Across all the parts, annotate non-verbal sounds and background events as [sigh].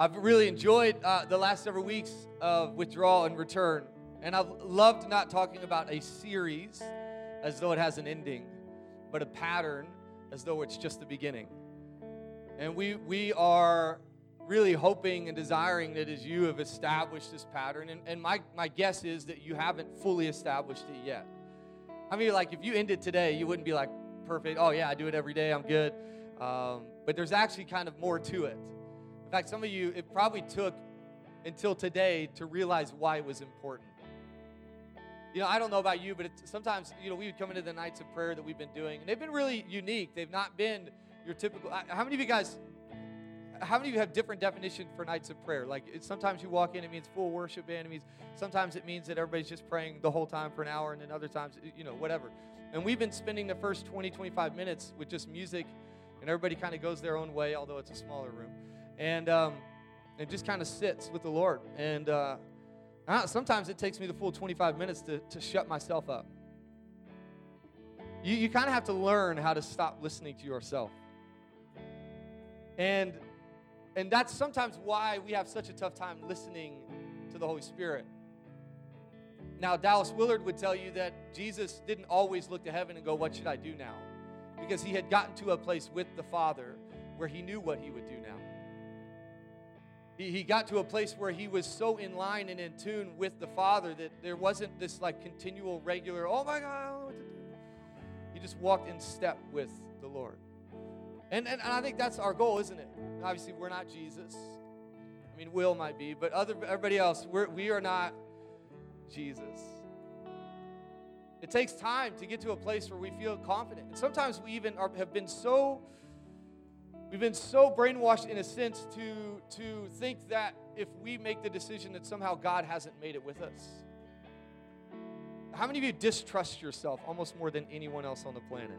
I've really enjoyed uh, the last several weeks of withdrawal and return. And I've loved not talking about a series as though it has an ending, but a pattern as though it's just the beginning. And we, we are really hoping and desiring that as you have established this pattern, and, and my, my guess is that you haven't fully established it yet. I mean, like if you ended today, you wouldn't be like, perfect, oh yeah, I do it every day, I'm good. Um, but there's actually kind of more to it. In fact, some of you, it probably took until today to realize why it was important. You know, I don't know about you, but sometimes, you know, we would come into the nights of prayer that we've been doing, and they've been really unique. They've not been your typical. How many of you guys how many of you have different definition for nights of prayer? Like sometimes you walk in, it means full worship band. It means sometimes it means that everybody's just praying the whole time for an hour, and then other times, you know, whatever. And we've been spending the first 20, 25 minutes with just music, and everybody kind of goes their own way, although it's a smaller room, and um, it just kind of sits with the Lord. And uh, sometimes it takes me the full 25 minutes to, to shut myself up. You, you kind of have to learn how to stop listening to yourself. And and that's sometimes why we have such a tough time listening to the Holy Spirit. Now, Dallas Willard would tell you that Jesus didn't always look to heaven and go, What should I do now? Because he had gotten to a place with the Father where he knew what he would do now. He, he got to a place where he was so in line and in tune with the Father that there wasn't this like continual, regular, oh my God, I don't know what to do. He just walked in step with the Lord. And, and, and I think that's our goal, isn't it? Obviously, we're not Jesus. I mean, Will might be, but other, everybody else, we're, we are not Jesus. It takes time to get to a place where we feel confident. And sometimes we even are, have been so we've been so brainwashed in a sense to to think that if we make the decision that somehow God hasn't made it with us. How many of you distrust yourself almost more than anyone else on the planet?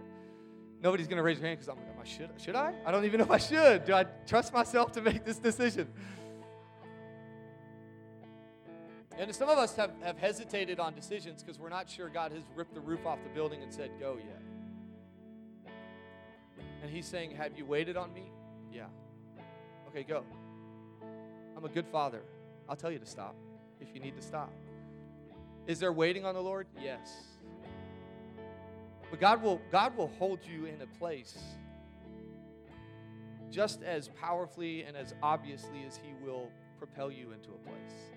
Nobody's going to raise their hand because I'm like, should, should I? I don't even know if I should. Do I trust myself to make this decision? And some of us have, have hesitated on decisions because we're not sure God has ripped the roof off the building and said, go yet. And He's saying, Have you waited on me? Yeah. Okay, go. I'm a good father. I'll tell you to stop if you need to stop. Is there waiting on the Lord? Yes. But God will, God will hold you in a place just as powerfully and as obviously as He will propel you into a place.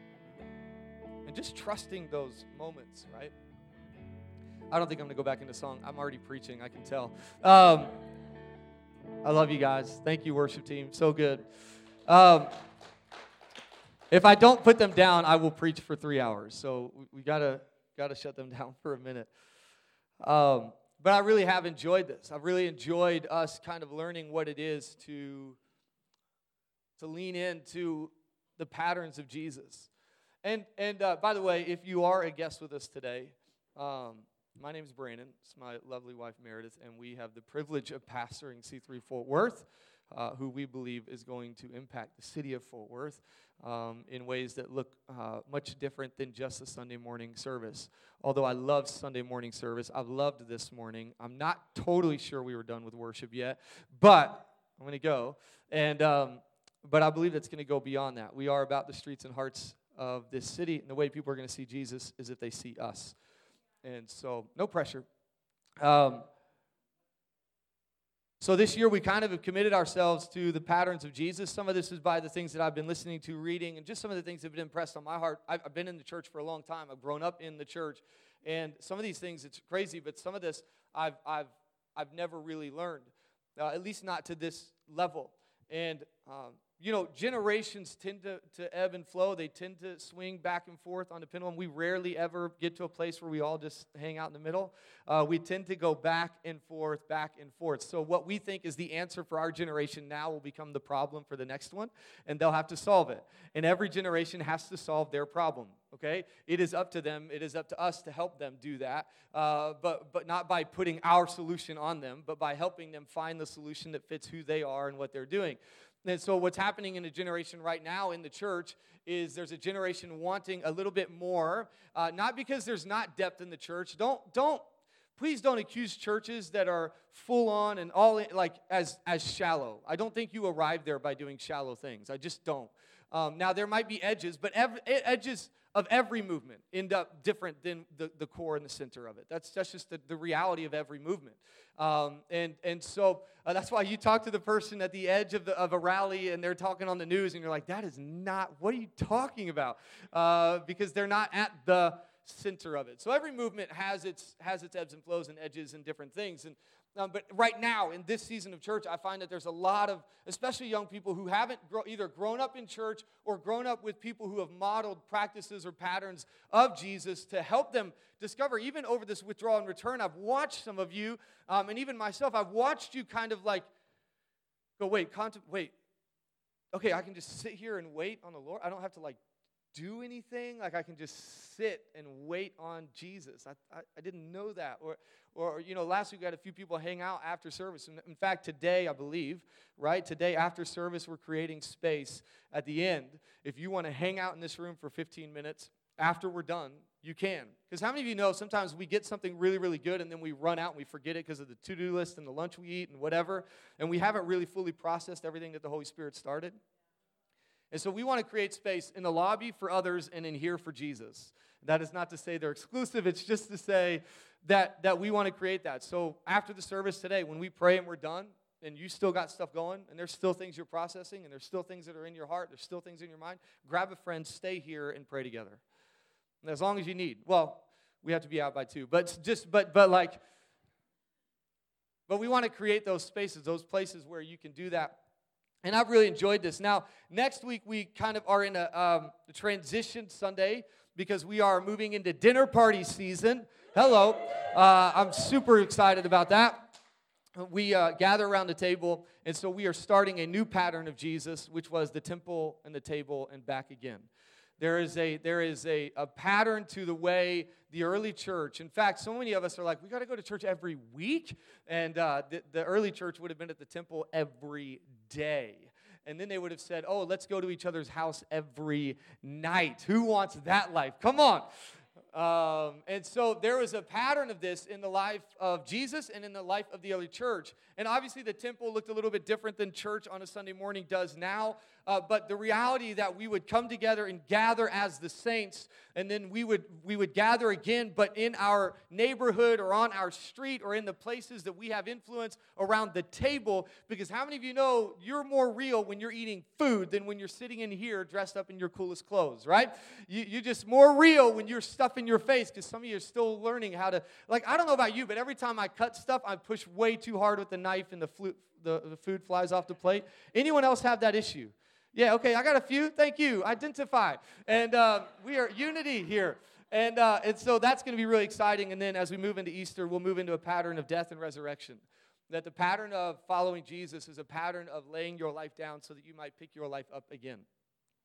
And just trusting those moments, right? I don't think I'm going to go back into song. I'm already preaching, I can tell. Um, I love you guys. Thank you, worship team. So good. Um, if I don't put them down, I will preach for three hours. So we, we gotta gotta shut them [laughs] down for a minute. Um, but I really have enjoyed this. I've really enjoyed us kind of learning what it is to, to lean into the patterns of Jesus. And, and uh, by the way, if you are a guest with us today, um, my name is Brandon. It's my lovely wife, Meredith, and we have the privilege of pastoring C3 Fort Worth uh, who we believe is going to impact the city of Fort Worth um, in ways that look uh, much different than just a Sunday morning service. Although I love Sunday morning service, I've loved this morning. I'm not totally sure we were done with worship yet, but I'm going to go. And um, but I believe that's going to go beyond that. We are about the streets and hearts of this city, and the way people are going to see Jesus is if they see us. And so, no pressure. Um, so this year we kind of have committed ourselves to the patterns of Jesus. Some of this is by the things that I've been listening to, reading, and just some of the things that have been impressed on my heart. I've, been in the church for a long time. I've grown up in the church, and some of these things it's crazy, but some of this I've I've I've never really learned, uh, at least not to this level. And um, you know, generations tend to, to ebb and flow. They tend to swing back and forth on the pendulum. We rarely ever get to a place where we all just hang out in the middle. Uh, we tend to go back and forth, back and forth. So, what we think is the answer for our generation now will become the problem for the next one, and they'll have to solve it. And every generation has to solve their problem, okay? It is up to them, it is up to us to help them do that, uh, but, but not by putting our solution on them, but by helping them find the solution that fits who they are and what they're doing. And so, what's happening in a generation right now in the church is there's a generation wanting a little bit more, uh, not because there's not depth in the church. Don't, don't, please don't accuse churches that are full on and all in, like as as shallow. I don't think you arrive there by doing shallow things. I just don't. Um, now there might be edges, but ev- edges of every movement end up different than the, the core and the center of it. That's, that's just the, the reality of every movement. Um, and, and so uh, that's why you talk to the person at the edge of, the, of a rally and they're talking on the news and you're like, that is not, what are you talking about? Uh, because they're not at the center of it. So every movement has its, has its ebbs and flows and edges and different things. And um, but right now, in this season of church, I find that there's a lot of, especially young people who haven't either grown up in church or grown up with people who have modeled practices or patterns of Jesus to help them discover. Even over this withdrawal and return, I've watched some of you, um, and even myself, I've watched you kind of like go, wait, wait, okay, I can just sit here and wait on the Lord. I don't have to like do anything. Like I can just sit and wait on Jesus. I, I, I, didn't know that. Or, or, you know, last week we had a few people hang out after service. In fact, today, I believe, right? Today, after service, we're creating space at the end. If you want to hang out in this room for 15 minutes after we're done, you can. Because how many of you know sometimes we get something really, really good and then we run out and we forget it because of the to do list and the lunch we eat and whatever, and we haven't really fully processed everything that the Holy Spirit started? And so we want to create space in the lobby for others and in here for Jesus. That is not to say they're exclusive, it's just to say that, that we want to create that. So after the service today, when we pray and we're done, and you still got stuff going, and there's still things you're processing, and there's still things that are in your heart, there's still things in your mind, grab a friend, stay here, and pray together. And as long as you need. Well, we have to be out by two, but just, but, but like, but we want to create those spaces, those places where you can do that and I've really enjoyed this. Now, next week we kind of are in a, um, transition Sunday because we are moving into dinner party season. Hello. Uh, I'm super excited about that. We uh, gather around the table, and so we are starting a new pattern of Jesus, which was the temple and the table and back again. There is a there is a, a pattern to the way the early church. In fact, so many of us are like, we got to go to church every week, and uh, the, the early church would have been at the temple every day. And then they would have said, Oh, let's go to each other's house every night. Who wants that life? Come on. Um, and so there was a pattern of this in the life of Jesus and in the life of the early church. And obviously, the temple looked a little bit different than church on a Sunday morning does now. Uh, but the reality that we would come together and gather as the saints, and then we would we would gather again, but in our neighborhood or on our street or in the places that we have influence around the table. Because how many of you know you're more real when you're eating food than when you're sitting in here dressed up in your coolest clothes, right? You, you're just more real when you're stuffing your face. Because some of you are still learning how to like. I don't know about you, but every time I cut stuff, I push way too hard with the knife, and the, flu- the, the food flies off the plate. Anyone else have that issue? Yeah, okay, I got a few. Thank you. Identify. And uh, we are unity here. And, uh, and so that's going to be really exciting. And then as we move into Easter, we'll move into a pattern of death and resurrection. That the pattern of following Jesus is a pattern of laying your life down so that you might pick your life up again.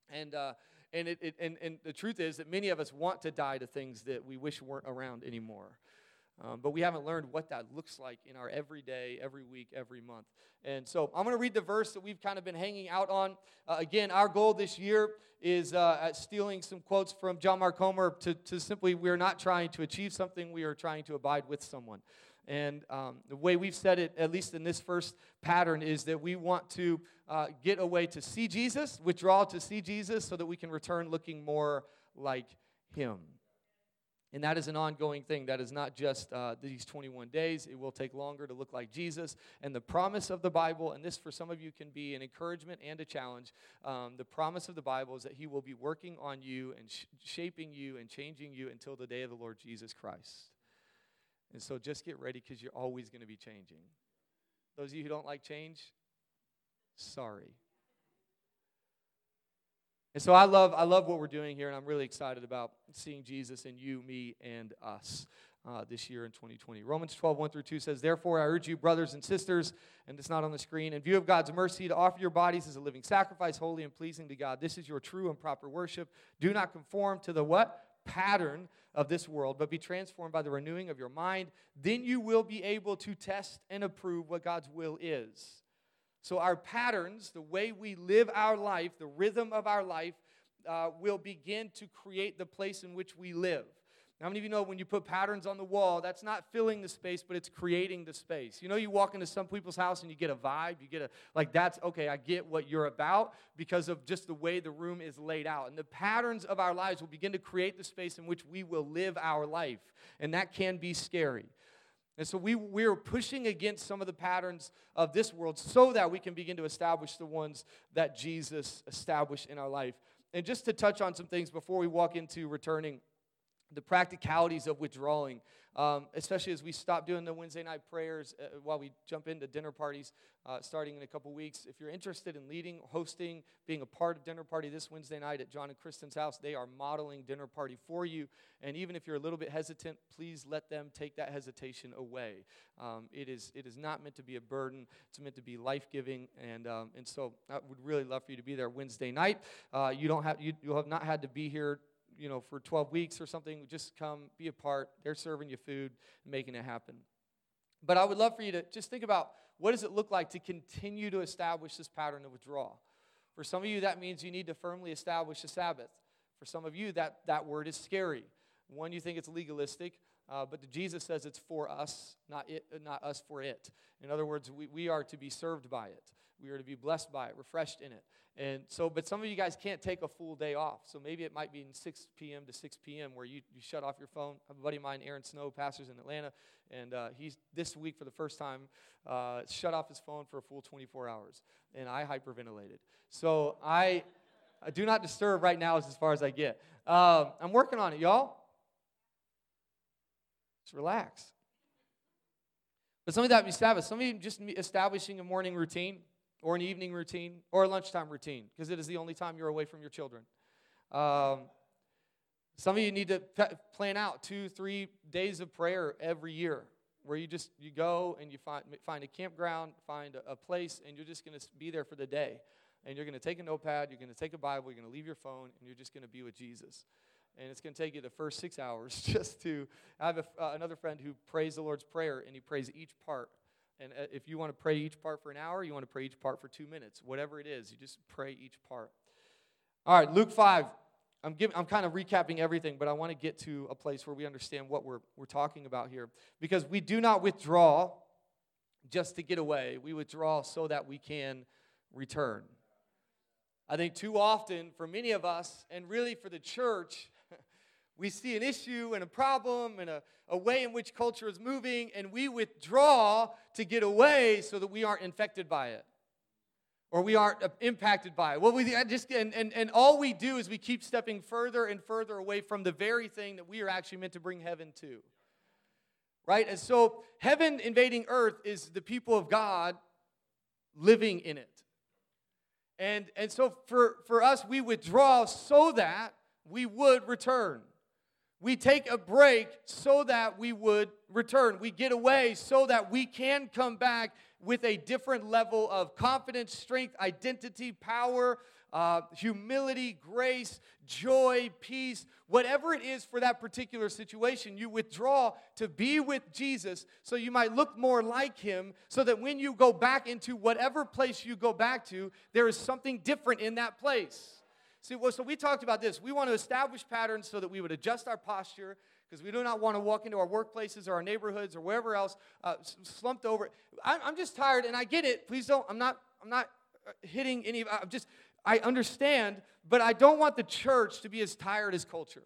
And, uh, and, it, it, and, and the truth is that many of us want to die to things that we wish weren't around anymore. Um, but we haven't learned what that looks like in our everyday, every week, every month. And so I'm going to read the verse that we've kind of been hanging out on. Uh, again, our goal this year is uh, stealing some quotes from John Mark Comer to, to simply, we're not trying to achieve something, we are trying to abide with someone. And um, the way we've said it, at least in this first pattern, is that we want to uh, get away to see Jesus, withdraw to see Jesus, so that we can return looking more like Him. And that is an ongoing thing. That is not just uh, these 21 days. It will take longer to look like Jesus. And the promise of the Bible, and this for some of you can be an encouragement and a challenge, um, the promise of the Bible is that He will be working on you and sh- shaping you and changing you until the day of the Lord Jesus Christ. And so just get ready because you're always going to be changing. Those of you who don't like change, sorry. And so I love, I love what we're doing here, and I'm really excited about seeing Jesus in you, me, and us uh, this year in 2020. Romans 12, 1 through 2 says, Therefore, I urge you, brothers and sisters, and it's not on the screen, in view of God's mercy, to offer your bodies as a living sacrifice, holy and pleasing to God. This is your true and proper worship. Do not conform to the what? Pattern of this world, but be transformed by the renewing of your mind. Then you will be able to test and approve what God's will is so, our patterns, the way we live our life, the rhythm of our life, uh, will begin to create the place in which we live. How many of you know when you put patterns on the wall, that's not filling the space, but it's creating the space? You know, you walk into some people's house and you get a vibe, you get a, like, that's, okay, I get what you're about because of just the way the room is laid out. And the patterns of our lives will begin to create the space in which we will live our life. And that can be scary. And so we, we're pushing against some of the patterns of this world so that we can begin to establish the ones that Jesus established in our life. And just to touch on some things before we walk into returning the practicalities of withdrawing, um, especially as we stop doing the Wednesday night prayers uh, while we jump into dinner parties uh, starting in a couple weeks. If you're interested in leading, hosting, being a part of dinner party this Wednesday night at John and Kristen's house, they are modeling dinner party for you. And even if you're a little bit hesitant, please let them take that hesitation away. Um, it is it is not meant to be a burden. It's meant to be life giving. And um, and so I would really love for you to be there Wednesday night. Uh, you don't have you, you have not had to be here you know, for 12 weeks or something, just come, be a part. They're serving you food, making it happen. But I would love for you to just think about what does it look like to continue to establish this pattern of withdrawal. For some of you, that means you need to firmly establish a Sabbath. For some of you, that, that word is scary. One, you think it's legalistic, uh, but Jesus says it's for us, not, it, not us for it. In other words, we, we are to be served by it. We are to be blessed by it, refreshed in it. And so, but some of you guys can't take a full day off. So maybe it might be in 6 p.m. to 6 p.m. where you, you shut off your phone. I have a buddy of mine, Aaron Snow, pastors in Atlanta, and uh, he's this week for the first time uh, shut off his phone for a full 24 hours. And I hyperventilated. So I, I do not disturb right now is as far as I get. Um, I'm working on it, y'all. Just relax. But some of that be Sabbath. Some of you just establishing a morning routine or an evening routine or a lunchtime routine because it is the only time you're away from your children. Um, some of you need to plan out two, three days of prayer every year where you just you go and you find find a campground, find a, a place, and you're just going to be there for the day. And you're going to take a notepad, you're going to take a Bible, you're going to leave your phone, and you're just going to be with Jesus. And it's going to take you the first six hours [laughs] just to. I have a, uh, another friend who prays the Lord's Prayer, and he prays each part and uh, if you want to pray each part for an hour, you want to pray each part for two minutes, whatever it is, you just pray each part. All right, Luke 5. I'm, giving, I'm kind of recapping everything, but I want to get to a place where we understand what we're, we're talking about here. Because we do not withdraw just to get away, we withdraw so that we can return. I think too often, for many of us, and really for the church, we see an issue and a problem and a, a way in which culture is moving, and we withdraw to get away so that we aren't infected by it or we aren't uh, impacted by it. Well, we just and, and, and all we do is we keep stepping further and further away from the very thing that we are actually meant to bring heaven to. Right? And so heaven invading earth is the people of God living in it. And and so for, for us, we withdraw so that we would return. We take a break so that we would return. We get away so that we can come back with a different level of confidence, strength, identity, power, uh, humility, grace, joy, peace, whatever it is for that particular situation. You withdraw to be with Jesus so you might look more like him, so that when you go back into whatever place you go back to, there is something different in that place. See, well, so we talked about this. We want to establish patterns so that we would adjust our posture because we do not want to walk into our workplaces or our neighborhoods or wherever else uh, slumped over. I'm, I'm just tired, and I get it. Please don't. I'm not. I'm not uh, hitting any. I'm just. I understand, but I don't want the church to be as tired as culture.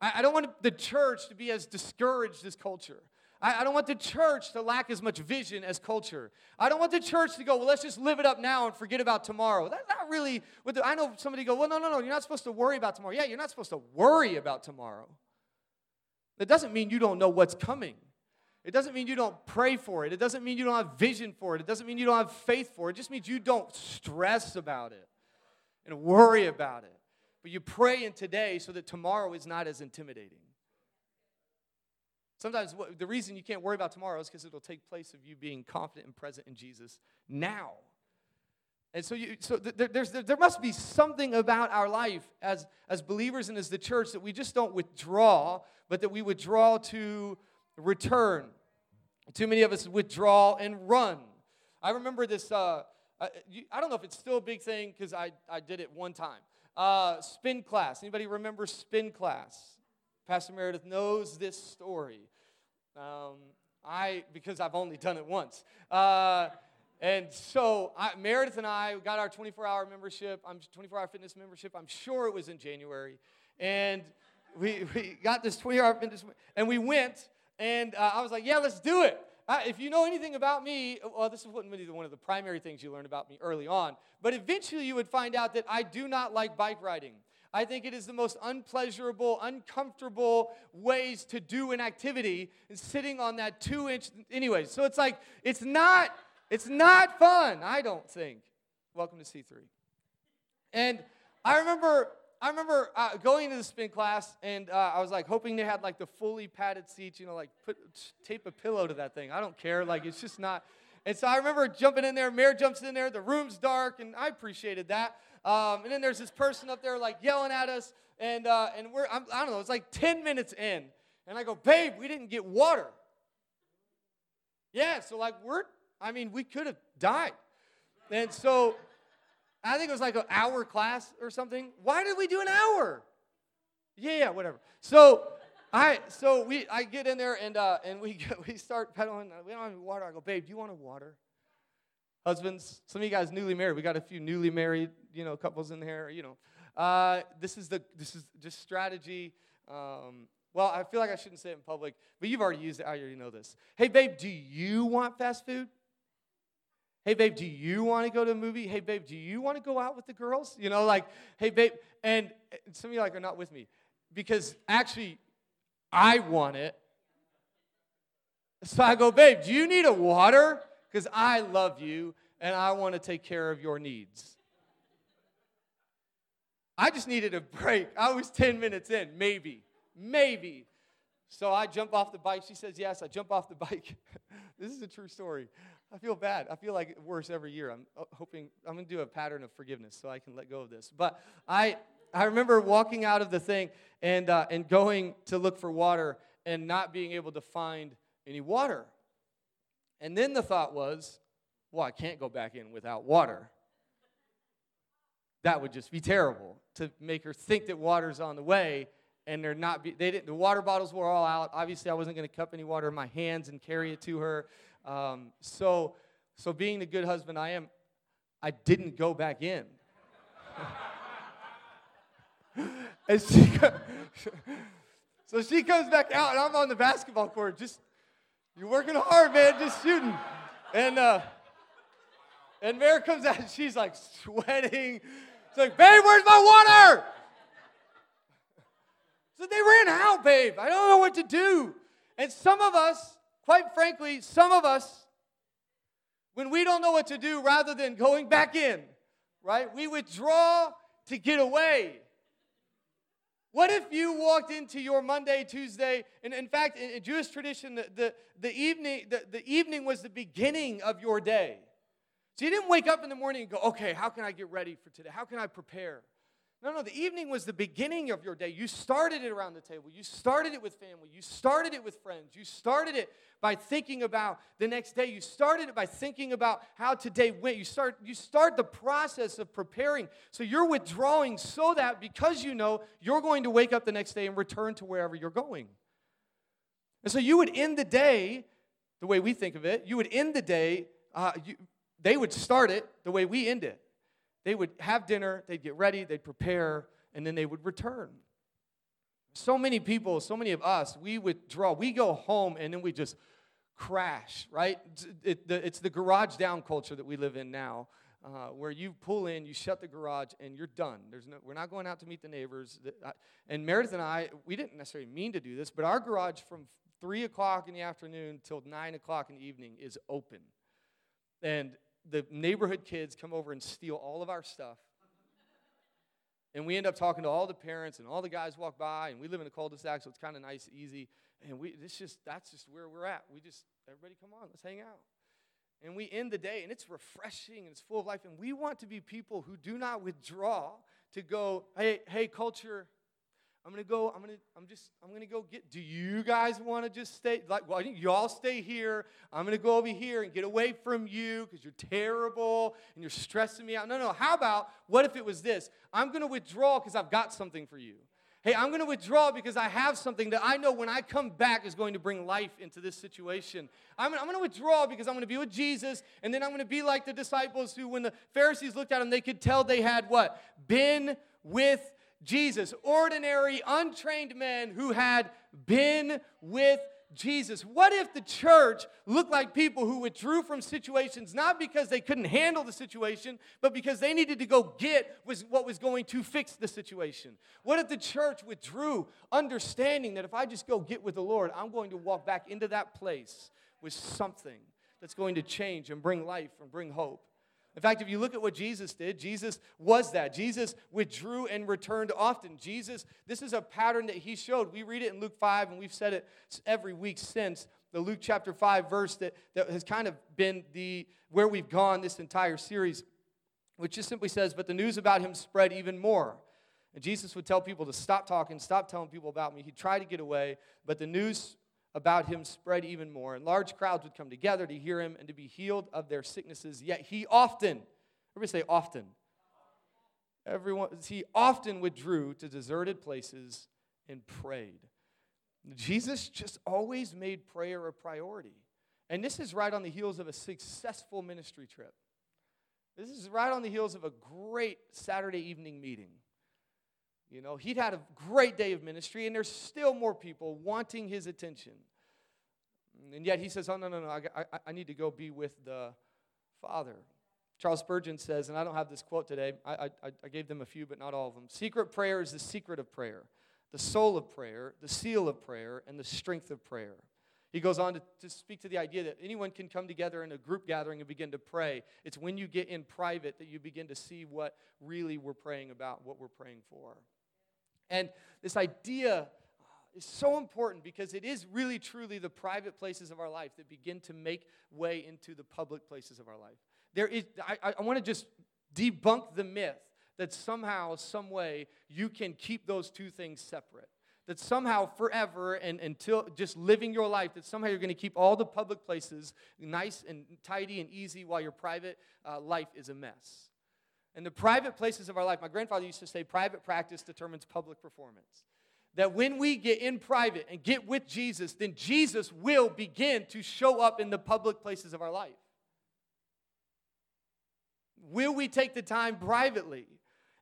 I, I don't want the church to be as discouraged as culture. I, I don't want the church to lack as much vision as culture. I don't want the church to go, well, let's just live it up now and forget about tomorrow. That's not really what the, I know somebody go, well, no, no, no, you're not supposed to worry about tomorrow. Yeah, you're not supposed to worry about tomorrow. That doesn't mean you don't know what's coming. It doesn't mean you don't pray for it. It doesn't mean you don't have vision for it. It doesn't mean you don't have faith for it. It just means you don't stress about it and worry about it. But you pray in today so that tomorrow is not as intimidating. Sometimes the reason you can't worry about tomorrow is because it'll take place of you being confident and present in Jesus now. And so, you, so there, there's, there must be something about our life as, as believers and as the church that we just don't withdraw, but that we withdraw to return. Too many of us withdraw and run. I remember this, uh, I, I don't know if it's still a big thing because I, I did it one time. Uh, spin class. Anybody remember spin class? Pastor Meredith knows this story. Um, I, because I've only done it once. Uh, and so I, Meredith and I got our 24 hour membership, I'm 24 hour fitness membership. I'm sure it was in January. And we, we got this 24 hour fitness, and we went, and uh, I was like, yeah, let's do it. Uh, if you know anything about me, well, this is one of the primary things you learned about me early on. But eventually you would find out that I do not like bike riding. I think it is the most unpleasurable, uncomfortable ways to do an activity sitting on that two inch. Anyway, so it's like, it's not, it's not fun, I don't think. Welcome to C3. And I remember, I remember uh, going to the spin class, and uh, I was like hoping they had like the fully padded seats, you know, like put tape a pillow to that thing. I don't care, like it's just not. And so I remember jumping in there. Mayor jumps in there. The room's dark, and I appreciated that. Um, and then there's this person up there like yelling at us, and uh, and we're I'm, I do not know, it's like 10 minutes in, and I go, babe, we didn't get water. Yeah, so like we're, I mean, we could have died, and so I think it was like an hour class or something. Why did we do an hour? Yeah, yeah, whatever. So. I so we I get in there and uh, and we [laughs] we start pedaling. We don't have any water. I go, babe, do you want a water? Husbands, some of you guys newly married. We got a few newly married, you know, couples in here. You know, uh, this is the this is just strategy. Um, well, I feel like I shouldn't say it in public, but you've already used it. I already know this. Hey, babe, do you want fast food? Hey, babe, do you want to go to a movie? Hey, babe, do you want to go out with the girls? You know, like, hey, babe, and some of you like are not with me because actually, I want it. So I go, babe, do you need a water? Because I love you and I want to take care of your needs. I just needed a break. I was 10 minutes in, maybe, maybe. So I jump off the bike. She says, Yes. I jump off the bike. [laughs] this is a true story. I feel bad. I feel like worse every year. I'm uh, hoping I'm going to do a pattern of forgiveness so I can let go of this. But I, I remember walking out of the thing and, uh, and going to look for water and not being able to find any water. And then the thought was, well, I can't go back in without water. That would just be terrible to make her think that water's on the way and they're not be, they didn't the water bottles were all out. Obviously i wasn't going to cup any water in my hands and carry it to her. Um, so so being the good husband i am i didn't go back in. [laughs] And she [laughs] so she comes back out and i'm on the basketball court just you're working hard, man, just shooting. And uh, and Mary comes out and [laughs] she's like sweating. She's like, babe, where's my water? So they ran out, babe. I don't know what to do. And some of us, quite frankly, some of us, when we don't know what to do, rather than going back in, right, we withdraw to get away. What if you walked into your Monday, Tuesday, and in fact, in Jewish tradition, the, the, the, evening, the, the evening was the beginning of your day. So you didn't wake up in the morning and go, okay, how can I get ready for today? How can I prepare? No, no, the evening was the beginning of your day. You started it around the table. You started it with family. You started it with friends. You started it by thinking about the next day. You started it by thinking about how today went. You start, you start the process of preparing. So you're withdrawing so that because you know you're going to wake up the next day and return to wherever you're going. And so you would end the day the way we think of it. You would end the day, uh, you, they would start it the way we end it. They would have dinner, they'd get ready, they'd prepare, and then they would return. So many people, so many of us, we withdraw. We go home and then we just crash, right? It's the garage down culture that we live in now. Uh, where you pull in, you shut the garage, and you're done. There's no, we're not going out to meet the neighbors. And Meredith and I, we didn't necessarily mean to do this, but our garage from three o'clock in the afternoon till nine o'clock in the evening is open, and the neighborhood kids come over and steal all of our stuff. And we end up talking to all the parents, and all the guys walk by, and we live in a cul-de-sac, so it's kind of nice, easy. And we, this just, that's just where we're at. We just, everybody come on, let's hang out. And we end the day, and it's refreshing, and it's full of life. And we want to be people who do not withdraw to go, hey, hey, culture, I'm gonna go, I'm gonna, I'm just, I'm gonna go get. Do you guys want to just stay? Like, why well, y'all stay here. I'm gonna go over here and get away from you because you're terrible and you're stressing me out. No, no. How about what if it was this? I'm gonna withdraw because I've got something for you. Hey, I'm to withdraw because I have something that I know when I come back is going to bring life into this situation. I'm, I'm to withdraw because I'm to be with Jesus, and then I'm to be like the disciples who, when the Pharisees looked at them, they could tell they had what? Been with Jesus. Ordinary, untrained men who had been with Jesus. What if the church looked like people who withdrew from situations not because they couldn't handle the situation, but because they needed to go get was what was going to fix the situation? What if the church withdrew, understanding that if I just go get with the Lord, I'm going to walk back into that place with something that's going to change and bring life and bring hope? In fact, if you look at what Jesus did, Jesus was that. Jesus withdrew and returned often. Jesus, this is a pattern that he showed. We read it in Luke 5, and we've said it every week since. The Luke chapter 5 verse that, that has kind of been the where we've gone this entire series, which just simply says, But the news about him spread even more. And Jesus would tell people to stop talking, stop telling people about me. He'd try to get away, but the news about him spread even more, and large crowds would come together to hear him and to be healed of their sicknesses. Yet he often, everybody say often, everyone, he often withdrew to deserted places and prayed. Jesus just always made prayer a priority. And this is right on the heels of a successful ministry trip. This is right on the heels of a great Saturday evening meeting. You know, he'd had a great day of ministry, and there's still more people wanting his attention. And yet he says, Oh, no, no, no, I, I, I need to go be with the Father. Charles Spurgeon says, and I don't have this quote today, I, I, I gave them a few, but not all of them. Secret prayer is the secret of prayer, the soul of prayer, the seal of prayer, and the strength of prayer. He goes on to, to speak to the idea that anyone can come together in a group gathering and begin to pray. It's when you get in private that you begin to see what really we're praying about, what we're praying for. And this idea is so important because it is really truly the private places of our life that begin to make way into the public places of our life. There is, I, I want to just debunk the myth that somehow, some way, you can keep those two things separate. That somehow, forever and until just living your life, that somehow you're going to keep all the public places nice and tidy and easy while your private uh, life is a mess. In the private places of our life, my grandfather used to say, private practice determines public performance. That when we get in private and get with Jesus, then Jesus will begin to show up in the public places of our life. Will we take the time privately?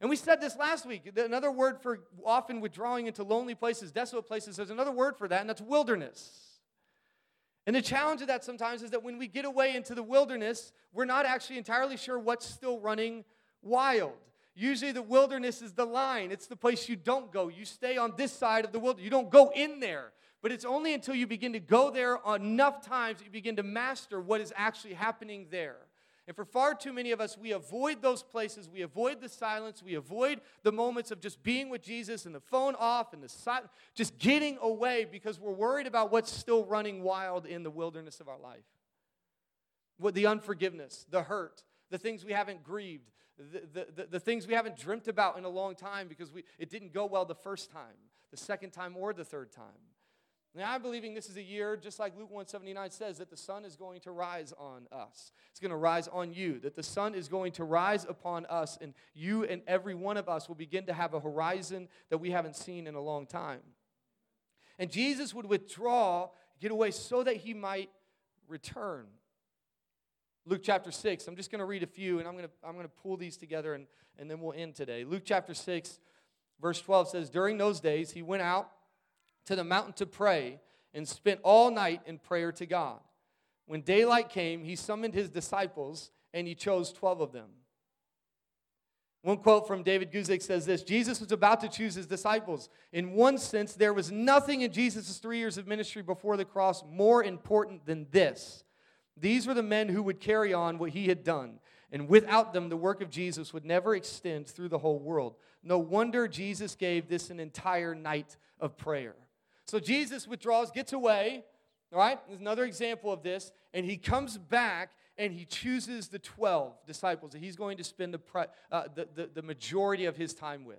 And we said this last week. Another word for often withdrawing into lonely places, desolate places, there's another word for that, and that's wilderness. And the challenge of that sometimes is that when we get away into the wilderness, we're not actually entirely sure what's still running wild. Usually, the wilderness is the line, it's the place you don't go. You stay on this side of the wilderness, you don't go in there. But it's only until you begin to go there enough times that you begin to master what is actually happening there. And for far too many of us, we avoid those places. We avoid the silence. We avoid the moments of just being with Jesus and the phone off and the si- just getting away because we're worried about what's still running wild in the wilderness of our life. What the unforgiveness, the hurt, the things we haven't grieved, the, the, the, things we haven't dreamt about in a long time because we, it didn't go well the first time, the second time, or the third time. Now, I'm believing this is a year, just like Luke 179 says, that the sun is going to rise on us. It's going to rise on you, that the sun is going to rise upon us, and you and every one of us will begin to have a horizon that we haven't seen in a long time. And Jesus would withdraw, get away, so that he might return. Luke chapter 6. I'm just going to read a few and I'm going to, I'm going to pull these together and, and then we'll end today. Luke chapter 6, verse 12 says, During those days, he went out to the mountain to pray and spent all night in prayer to God. When daylight came, he summoned his disciples and he chose 12 of them. One quote from David Guzik says this Jesus was about to choose his disciples. In one sense, there was nothing in Jesus' three years of ministry before the cross more important than this these were the men who would carry on what he had done. And without them, the work of Jesus would never extend through the whole world. No wonder Jesus gave this an entire night of prayer. So Jesus withdraws, gets away, all right? There's another example of this. And he comes back and he chooses the 12 disciples that he's going to spend the, uh, the, the, the majority of his time with.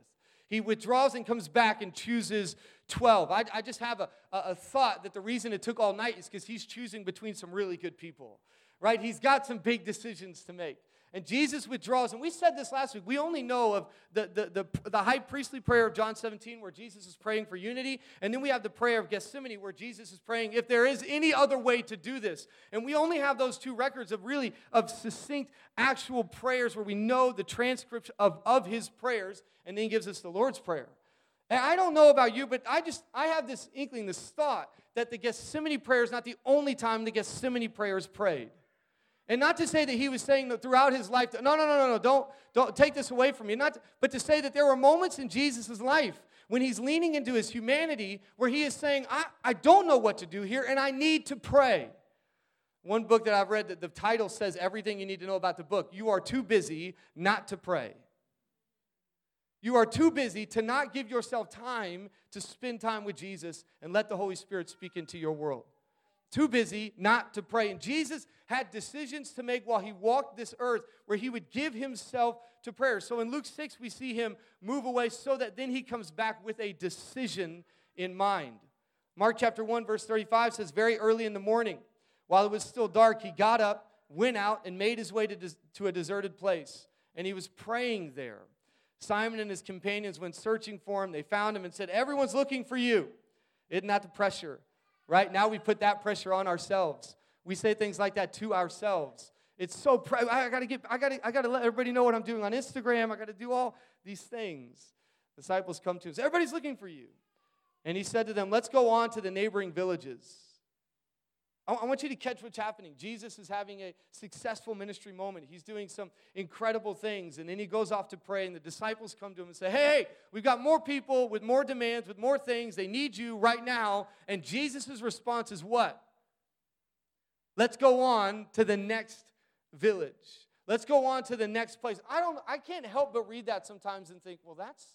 He withdraws and comes back and chooses 12. I, I just have a, a, thought that the reason it took all night is because he's choosing between some really good people, right? He's got some big decisions to make. And Jesus withdraws. And we said this last week. We only know of the, the, the, the, high priestly prayer of John 17, where Jesus is praying for unity. And then we have the prayer of Gethsemane, where Jesus is praying, if there is any other way to do this. And we only have those two records of really of succinct, actual prayers where we know the transcript of, of his prayers. And then he gives us the Lord's Prayer. And I don't know about you, but I just I have this inkling, this thought that the Gethsemane prayer is not the only time the Gethsemane prayer is prayed. And not to say that he was saying that throughout his life, no, no, no, no, no, don't, don't take this away from me. Not to, but to say that there were moments in Jesus' life when he's leaning into his humanity where he is saying, I, I don't know what to do here and I need to pray. One book that I've read, that the title says everything you need to know about the book. You are too busy not to pray. You are too busy to not give yourself time to spend time with Jesus and let the Holy Spirit speak into your world too busy not to pray. And Jesus had decisions to make while he walked this earth where he would give himself to prayer. So in Luke 6, we see him move away so that then he comes back with a decision in mind. Mark chapter 1, verse 35 says, Very early in the morning, while it was still dark, he got up, went out, and made his way to, des- to a deserted place. And he was praying there. Simon and his companions went searching for him. They found him and said, Everyone's looking for you. Isn't that the pressure? Right? Now we put that pressure on ourselves. We say things like that to ourselves. It's so I gotta get, I gotta, I gotta let everybody know what I'm doing on Instagram. I gotta do all these things. Disciples come to him. Everybody's looking for you. And he said to them, Let's go on to the neighboring villages. I want you to catch what's happening. Jesus is having a successful ministry moment. He's doing some incredible things. And then he goes off to pray, and the disciples come to him and say, Hey, we've got more people with more demands, with more things. They need you right now. And Jesus' response is what? Let's go on to the next village. Let's go on to the next place. I don't I can't help but read that sometimes and think, well, that's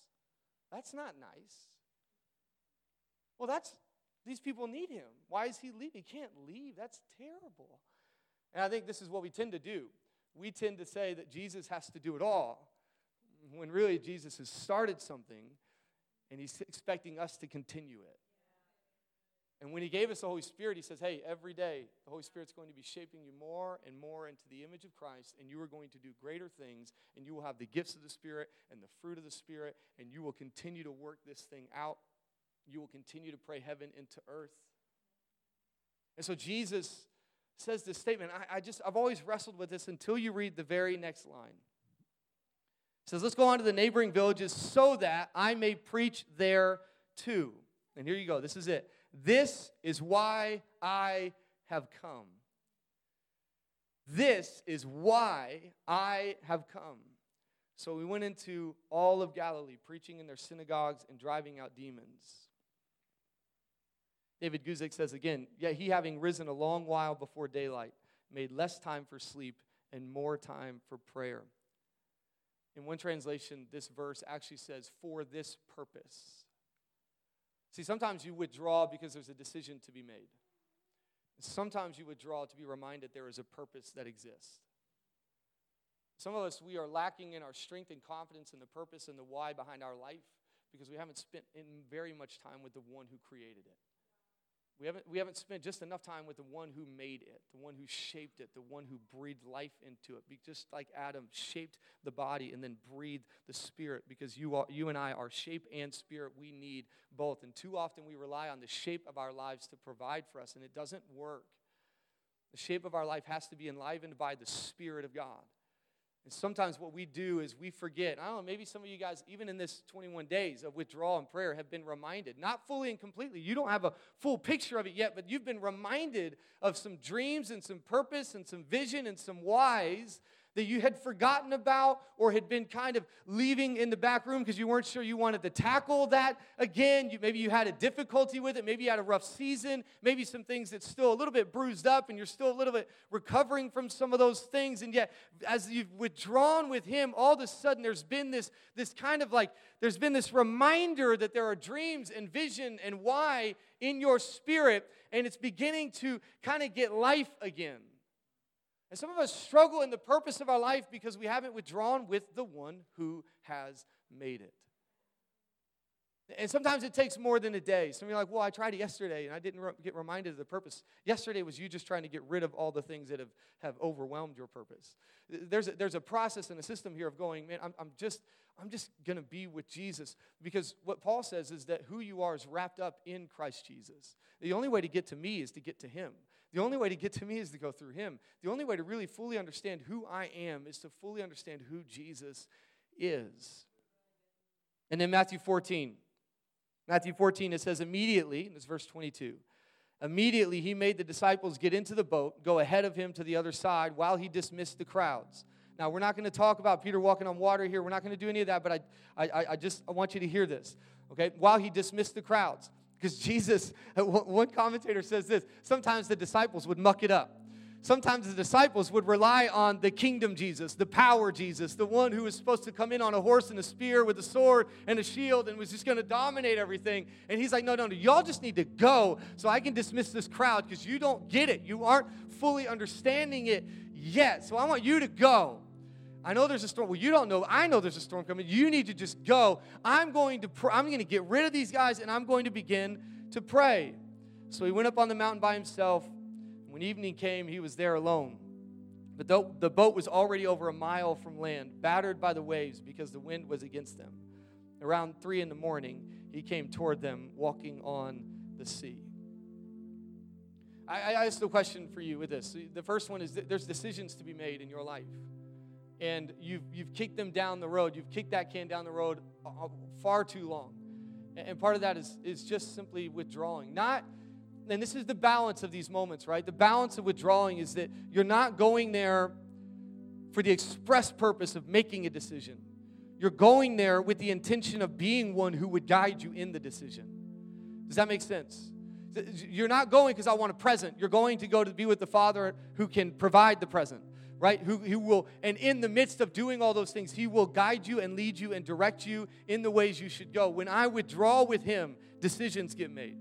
that's not nice. Well, that's these people need him. Why is he leaving? He can't leave. That's terrible. And I think this is what we tend to do. We tend to say that Jesus has to do it all, when really Jesus has started something and he's expecting us to continue it. And when he gave us the Holy Spirit, he says, Hey, every day the Holy Spirit's going to be shaping you more and more into the image of Christ, and you are going to do greater things, and you will have the gifts of the Spirit and the fruit of the Spirit, and you will continue to work this thing out you will continue to pray heaven into earth. And so Jesus says this statement. I, I, just, I've always wrestled with this until you read the very next line. It says, Let's go on to the neighboring villages so that I may preach there too. And here you go. This is it. This is why I have come. This is why I have come. So we went into all of Galilee, preaching in their synagogues and driving out demons. David Guzik says again, yet he having risen a long while before daylight, made less time for sleep and more time for prayer. In one translation, this verse actually says, for this purpose. See, sometimes you withdraw because there's a decision to be made. Sometimes you withdraw to be reminded there is a purpose that exists. Some of us, we are lacking in our strength and confidence in the purpose and the why behind our life because we haven't spent in very much time with the one who created it. We haven't, we haven't spent just enough time with the one who made it, the one who shaped it, the one who breathed life into it. Just like Adam shaped the body and then breathed the spirit, because you, are, you and I are shape and spirit. We need both. And too often we rely on the shape of our lives to provide for us, and it doesn't work. The shape of our life has to be enlivened by the Spirit of God. And sometimes what we do is we forget. I don't know, maybe some of you guys, even in this 21 days of withdrawal and prayer, have been reminded, not fully and completely. You don't have a full picture of it yet, but you've been reminded of some dreams and some purpose and some vision and some whys that you had forgotten about or had been kind of leaving in the back room because you weren't sure you wanted to tackle that again. You, maybe you had a difficulty with it. Maybe you had a rough season. Maybe some things that's still a little bit bruised up and you're still a little bit recovering from some of those things. And yet, as you've withdrawn with Him, all of a sudden there's been this, this kind of like, there's been this reminder that there are dreams and vision and why in your spirit, and it's beginning to kind of get life again. And some of us struggle in the purpose of our life because we haven't withdrawn with the one who has made it. And sometimes it takes more than a day. Some of you are like, well, I tried it yesterday and I didn't re- get reminded of the purpose. Yesterday was you just trying to get rid of all the things that have, have overwhelmed your purpose. There's a, there's a process and a system here of going, man, I'm, I'm just, I'm just going to be with Jesus. Because what Paul says is that who you are is wrapped up in Christ Jesus. The only way to get to me is to get to him. The only way to get to me is to go through him. The only way to really fully understand who I am is to fully understand who Jesus is. And then Matthew 14. Matthew 14, it says, immediately, and it's verse 22. Immediately he made the disciples get into the boat, go ahead of him to the other side while he dismissed the crowds. Now, we're not going to talk about Peter walking on water here. We're not going to do any of that, but I, I, I just I want you to hear this, okay? While he dismissed the crowds. Because Jesus, [laughs] one commentator says this sometimes the disciples would muck it up sometimes the disciples would rely on the kingdom Jesus, the power Jesus, the one who was supposed to come in on a horse and a spear with a sword and a shield and was just going to dominate everything. And he's like, no, no, no, y'all just need to go so I can dismiss this crowd because you don't get it. You aren't fully understanding it yet. So I want you to go. I know there's a storm. Well, you don't know. I know there's a storm coming. You need to just go. I'm going to pr- I'm going to get rid of these guys and I'm going to begin to pray. So he went up on the mountain by himself when evening came, he was there alone. But the boat was already over a mile from land, battered by the waves because the wind was against them. Around three in the morning, he came toward them, walking on the sea. I, I asked a question for you with this. The first one is there's decisions to be made in your life. And you've, you've kicked them down the road. You've kicked that can down the road uh, far too long. And part of that is, is just simply withdrawing. Not and this is the balance of these moments, right? The balance of withdrawing is that you're not going there for the express purpose of making a decision. You're going there with the intention of being one who would guide you in the decision. Does that make sense? You're not going because I want a present. You're going to go to be with the Father who can provide the present, right? Who, who will, and in the midst of doing all those things, He will guide you and lead you and direct you in the ways you should go. When I withdraw with Him, decisions get made.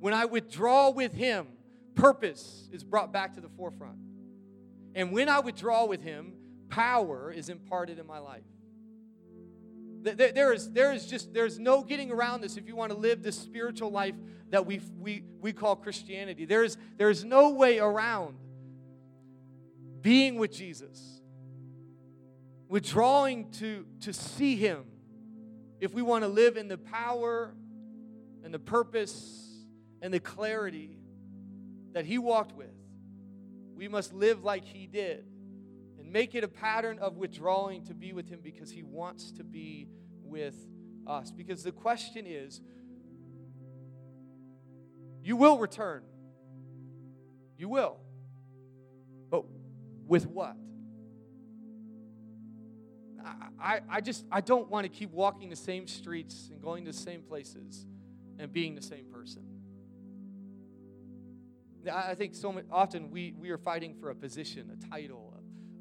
When I withdraw with Him, purpose is brought back to the forefront. And when I withdraw with Him, power is imparted in my life. There is, there is just, there's no getting around this if you want to live this spiritual life that we, we, we call Christianity. There is, there is no way around being with Jesus, withdrawing to, to see Him if we want to live in the power and the purpose and the clarity that he walked with, we must live like he did and make it a pattern of withdrawing to be with him because he wants to be with us. Because the question is, you will return. You will. With what? I, I just I don't want to keep walking the same streets and going to the same places and being the same person. I think so often we, we are fighting for a position, a title,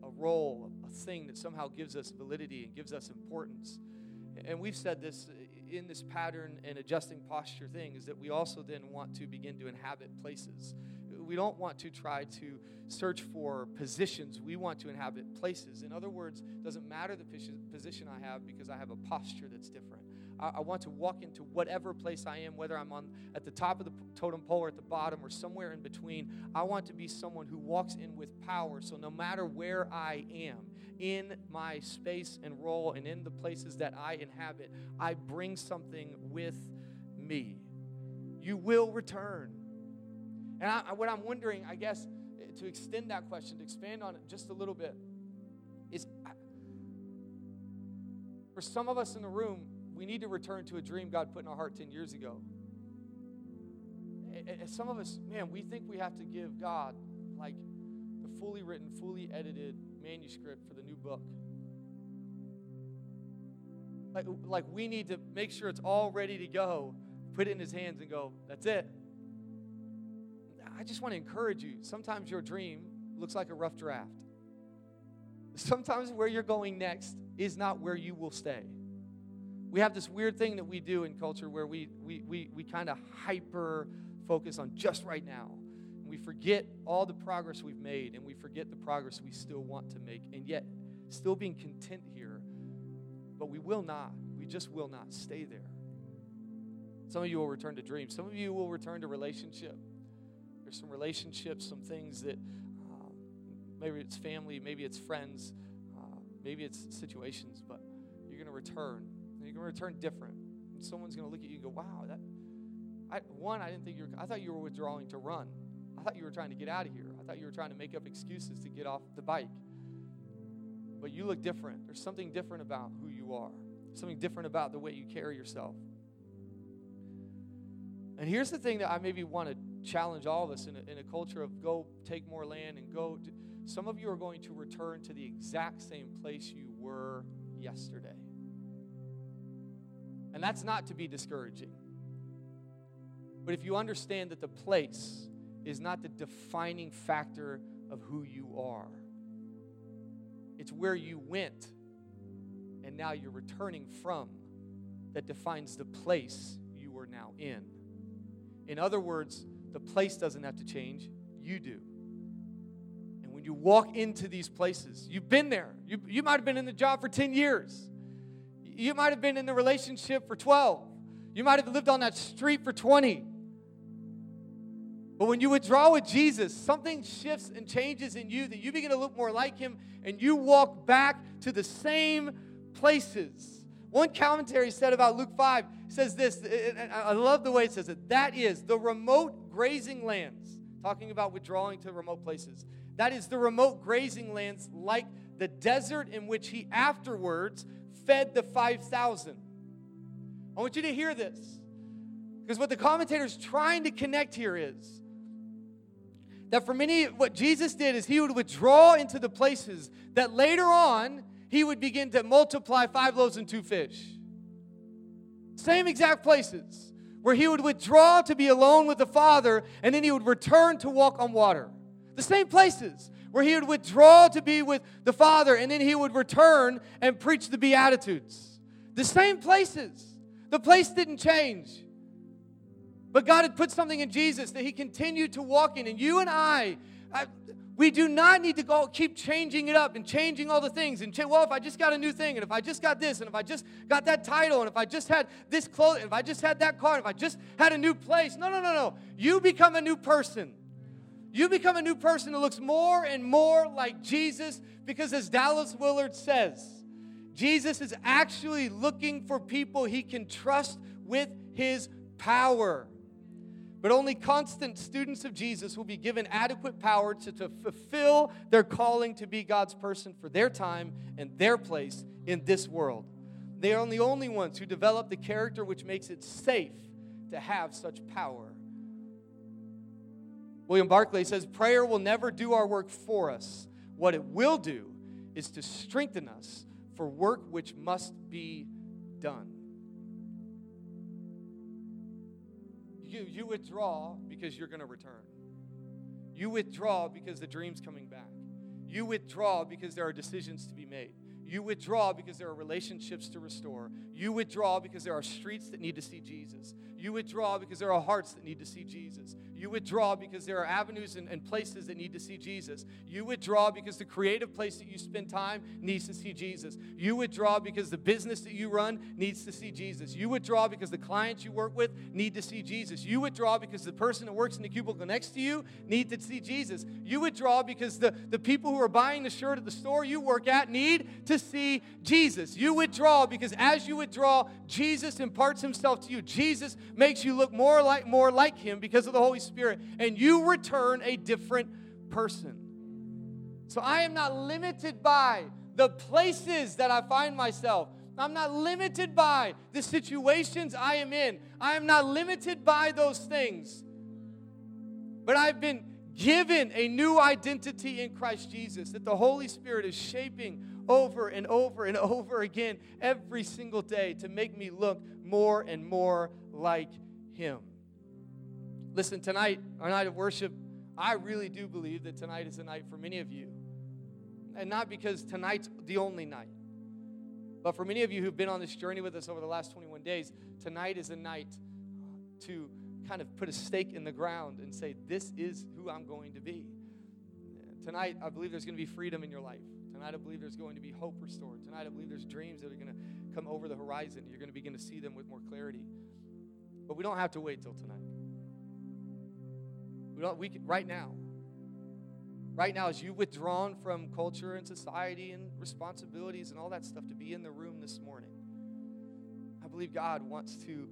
a, a role, a thing that somehow gives us validity and gives us importance. And we've said this uh, in this pattern and adjusting posture thing is that we also then want to begin to inhabit places. We don't want to try to search for positions. We want to inhabit places. In other words, it doesn't matter the position I have because I have a posture that's different. I, I want to walk into whatever place I am, whether I'm on at the top of the totem pole or at the bottom or somewhere in between. I want to be someone who walks in with power. So no matter where I am, in my space and role and in the places that I inhabit, I bring something with me. You will return. And I, what I'm wondering, I guess, eh, to extend that question, to expand on it just a little bit, is for some of us in the room, we need to return to a dream God put in our heart 10 years ago. And some of us, man, we think we have to give God like the fully written, fully edited manuscript for the new book. Like, like we need to make sure it's all ready to go, put it in his hands and go, that's it. I just want to encourage you. Sometimes your dream looks like a rough draft. Sometimes where you're going next is not where you will stay we have this weird thing that we do in culture where we, we, we, we kind of hyper focus on just right now. And we forget all the progress we've made and we forget the progress we still want to make. And yet, still being content here, but we will not. We just will not stay there. Some of you will return to dreams. Some of you will return to relationship. Some relationships, some things that um, maybe it's family, maybe it's friends, uh, maybe it's situations, but you're going to return. And you're going to return different. And someone's going to look at you and go, wow, that. I, one, I didn't think you were, I thought you were withdrawing to run. I thought you were trying to get out of here. I thought you were trying to make up excuses to get off the bike. But you look different. There's something different about who you are, something different about the way you carry yourself. And here's the thing that I maybe want to challenge all of us in a, in a culture of go take more land and go. To, some of you are going to return to the exact same place you were yesterday. And that's not to be discouraging. But if you understand that the place is not the defining factor of who you are, it's where you went and now you're returning from that defines the place you are now in. In other words, the place doesn't have to change, you do. And when you walk into these places, you've been there. You, you might have been in the job for 10 years, you might have been in the relationship for 12, you might have lived on that street for 20. But when you withdraw with Jesus, something shifts and changes in you that you begin to look more like Him and you walk back to the same places. One commentary said about Luke 5 says this, and I love the way it says it. That is the remote grazing lands, talking about withdrawing to remote places. That is the remote grazing lands like the desert in which he afterwards fed the 5,000. I want you to hear this. Because what the commentator is trying to connect here is that for many, what Jesus did is he would withdraw into the places that later on he would begin to multiply five loaves and two fish. Same exact places where he would withdraw to be alone with the Father and then he would return to walk on water. The same places where he would withdraw to be with the Father and then he would return and preach the Beatitudes. The same places. The place didn't change. But God had put something in Jesus that He continued to walk in. And you and I, I we do not need to go keep changing it up and changing all the things. And well, if I just got a new thing, and if I just got this, and if I just got that title, and if I just had this clothes, and if I just had that car, and if I just had a new place. No, no, no, no. You become a new person. You become a new person that looks more and more like Jesus because, as Dallas Willard says, Jesus is actually looking for people he can trust with his power. But only constant students of Jesus will be given adequate power to, to fulfill their calling to be God's person for their time and their place in this world. They are the only ones who develop the character which makes it safe to have such power. William Barclay says prayer will never do our work for us. What it will do is to strengthen us for work which must be done. You, you withdraw because you're going to return. You withdraw because the dream's coming back. You withdraw because there are decisions to be made. You withdraw because there are relationships to restore. You withdraw because there are streets that need to see Jesus. You withdraw because there are hearts that need to see Jesus. You withdraw because there are avenues and, and, places that need to see Jesus. You withdraw because the creative place that you spend time needs to see Jesus. You withdraw because the business that you run needs to see Jesus. You withdraw because the clients you work with need to see Jesus. You withdraw because the person that works in the cubicle next to you need to see Jesus. You withdraw because the, the people who are buying the shirt at the store you work at need to see Jesus. You withdraw because as you withdraw, Jesus imparts himself to you. Jesus makes you look more like more like him because of the Holy Spirit and you return a different person. So I am not limited by the places that I find myself. I'm not limited by the situations I am in. I am not limited by those things. But I've been given a new identity in Christ Jesus that the Holy Spirit is shaping over and over and [laughs] over again every single day to make me look more and more like Him. Listen, tonight, our night of worship, I really do believe that tonight is a night for many of you. And not because tonight's the only night, but for many of you who've been on this journey with us over the last 21 days, tonight is a night to kind of put a stake in the ground and say, This is who I'm going to be. Tonight, I believe there's going to be freedom in your life. Tonight, I believe there's going to be hope restored. Tonight, I believe there's dreams that are going to come over the horizon. You're going to begin to see them with more clarity. But we don't have to wait till tonight. We don't, we can, right now. Right now, as you've withdrawn from culture and society and responsibilities and all that stuff to be in the room this morning, I believe God wants to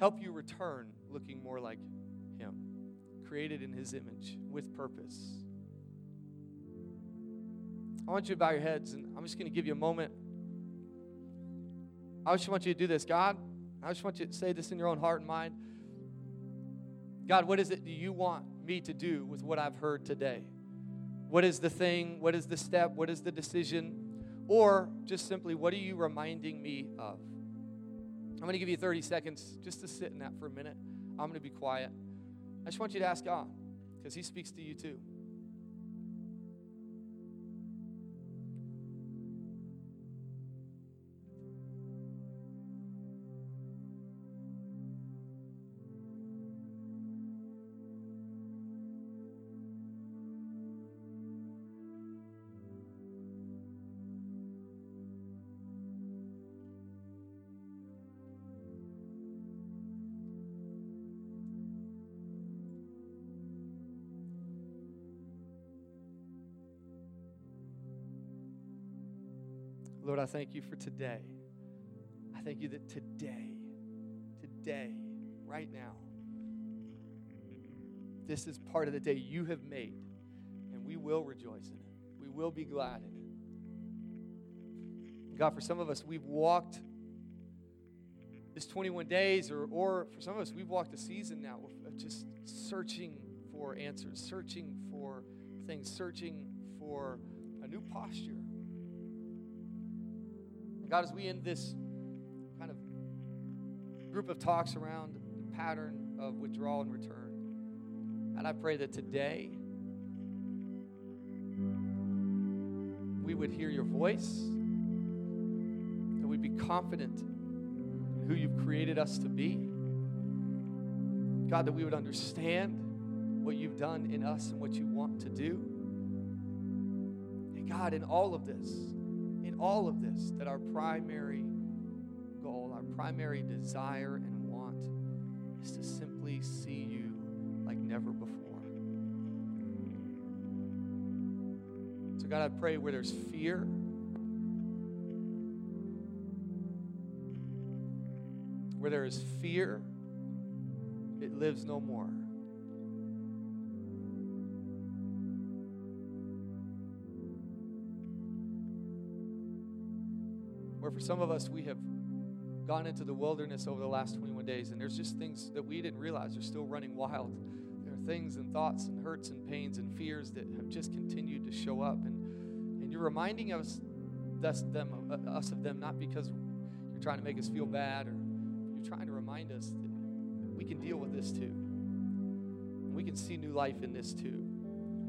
help you return looking more like Him, created in His image with purpose. I want you to bow your heads, and I'm just going to give you a moment. I just want you to do this. God, I just want you to say this in your own heart and mind. God, what is it do you want me to do with what I've heard today? What is the thing? What is the step? What is the decision? Or just simply, what are you reminding me of? I'm going to give you 30 seconds just to sit in that for a minute. I'm going to be quiet. I just want you to ask God because He speaks to you too. Lord, I thank you for today. I thank you that today, today, right now, this is part of the day you have made, and we will rejoice in it. We will be glad in it. God, for some of us, we've walked this 21 days, or, or for some of us, we've walked a season now of just searching for answers, searching for things, searching for a new posture. God, as we end this kind of group of talks around the pattern of withdrawal and return, and I pray that today we would hear your voice, that we'd be confident in who you've created us to be. God, that we would understand what you've done in us and what you want to do. And God, in all of this, all of this that our primary goal, our primary desire and want is to simply see you like never before. So, God, I pray where there's fear, where there is fear, it lives no more. Where for some of us, we have gone into the wilderness over the last 21 days, and there's just things that we didn't realize are still running wild. There are things and thoughts and hurts and pains and fears that have just continued to show up. And, and you're reminding us, us, them, uh, us of them not because you're trying to make us feel bad, or you're trying to remind us that we can deal with this too. We can see new life in this too.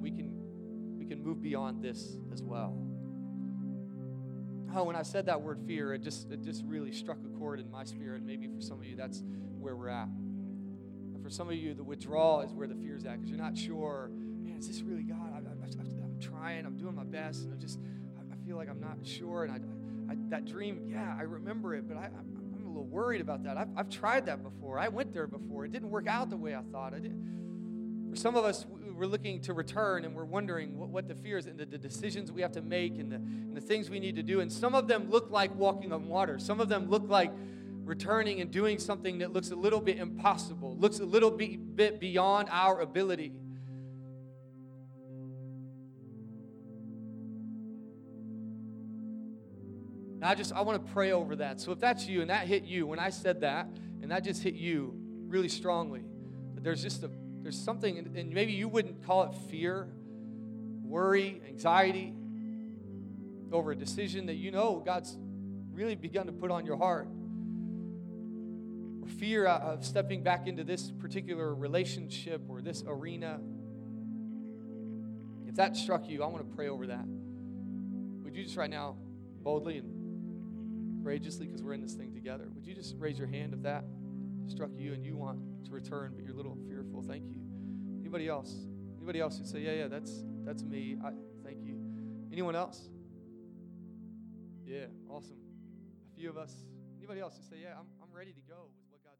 We can, we can move beyond this as well oh, when I said that word fear, it just it just really struck a chord in my spirit. Maybe for some of you, that's where we're at. And for some of you, the withdrawal is where the fear is at because you're not sure. Man, is this really God? I, am trying. I'm doing my best, and I just I, feel like I'm not sure. And I, I, that dream, yeah, I remember it, but I, I'm, I'm a little worried about that. I've, I've tried that before. I went there before. It didn't work out the way I thought. I did. For some of us, we're looking to return and we're wondering what, what the fears and the, the, decisions we have to make and the, and the things we need to do. And some of them look like walking on water, some of them look like returning and doing something that looks a little bit impossible, looks a little bit, bit beyond our ability. Now I just I want to pray over that. So if that's you and that hit you when I said that and that just hit you really strongly, that there's just a there's something, and maybe you wouldn't call it fear, worry, anxiety over a decision that you know God's really begun to put on your heart. Or fear uh, of stepping back into this particular relationship or this arena. If that struck you, I want to pray over that. Would you just right now, boldly and courageously, because we're in this thing together, would you just raise your hand if that struck you and you want to return, but you're a little Thank you. Anybody else? Anybody else who'd say, yeah, yeah, that's that's me. I, thank you. Anyone else? Yeah, awesome. A few of us. Anybody else who say, yeah, I'm, I'm ready to go.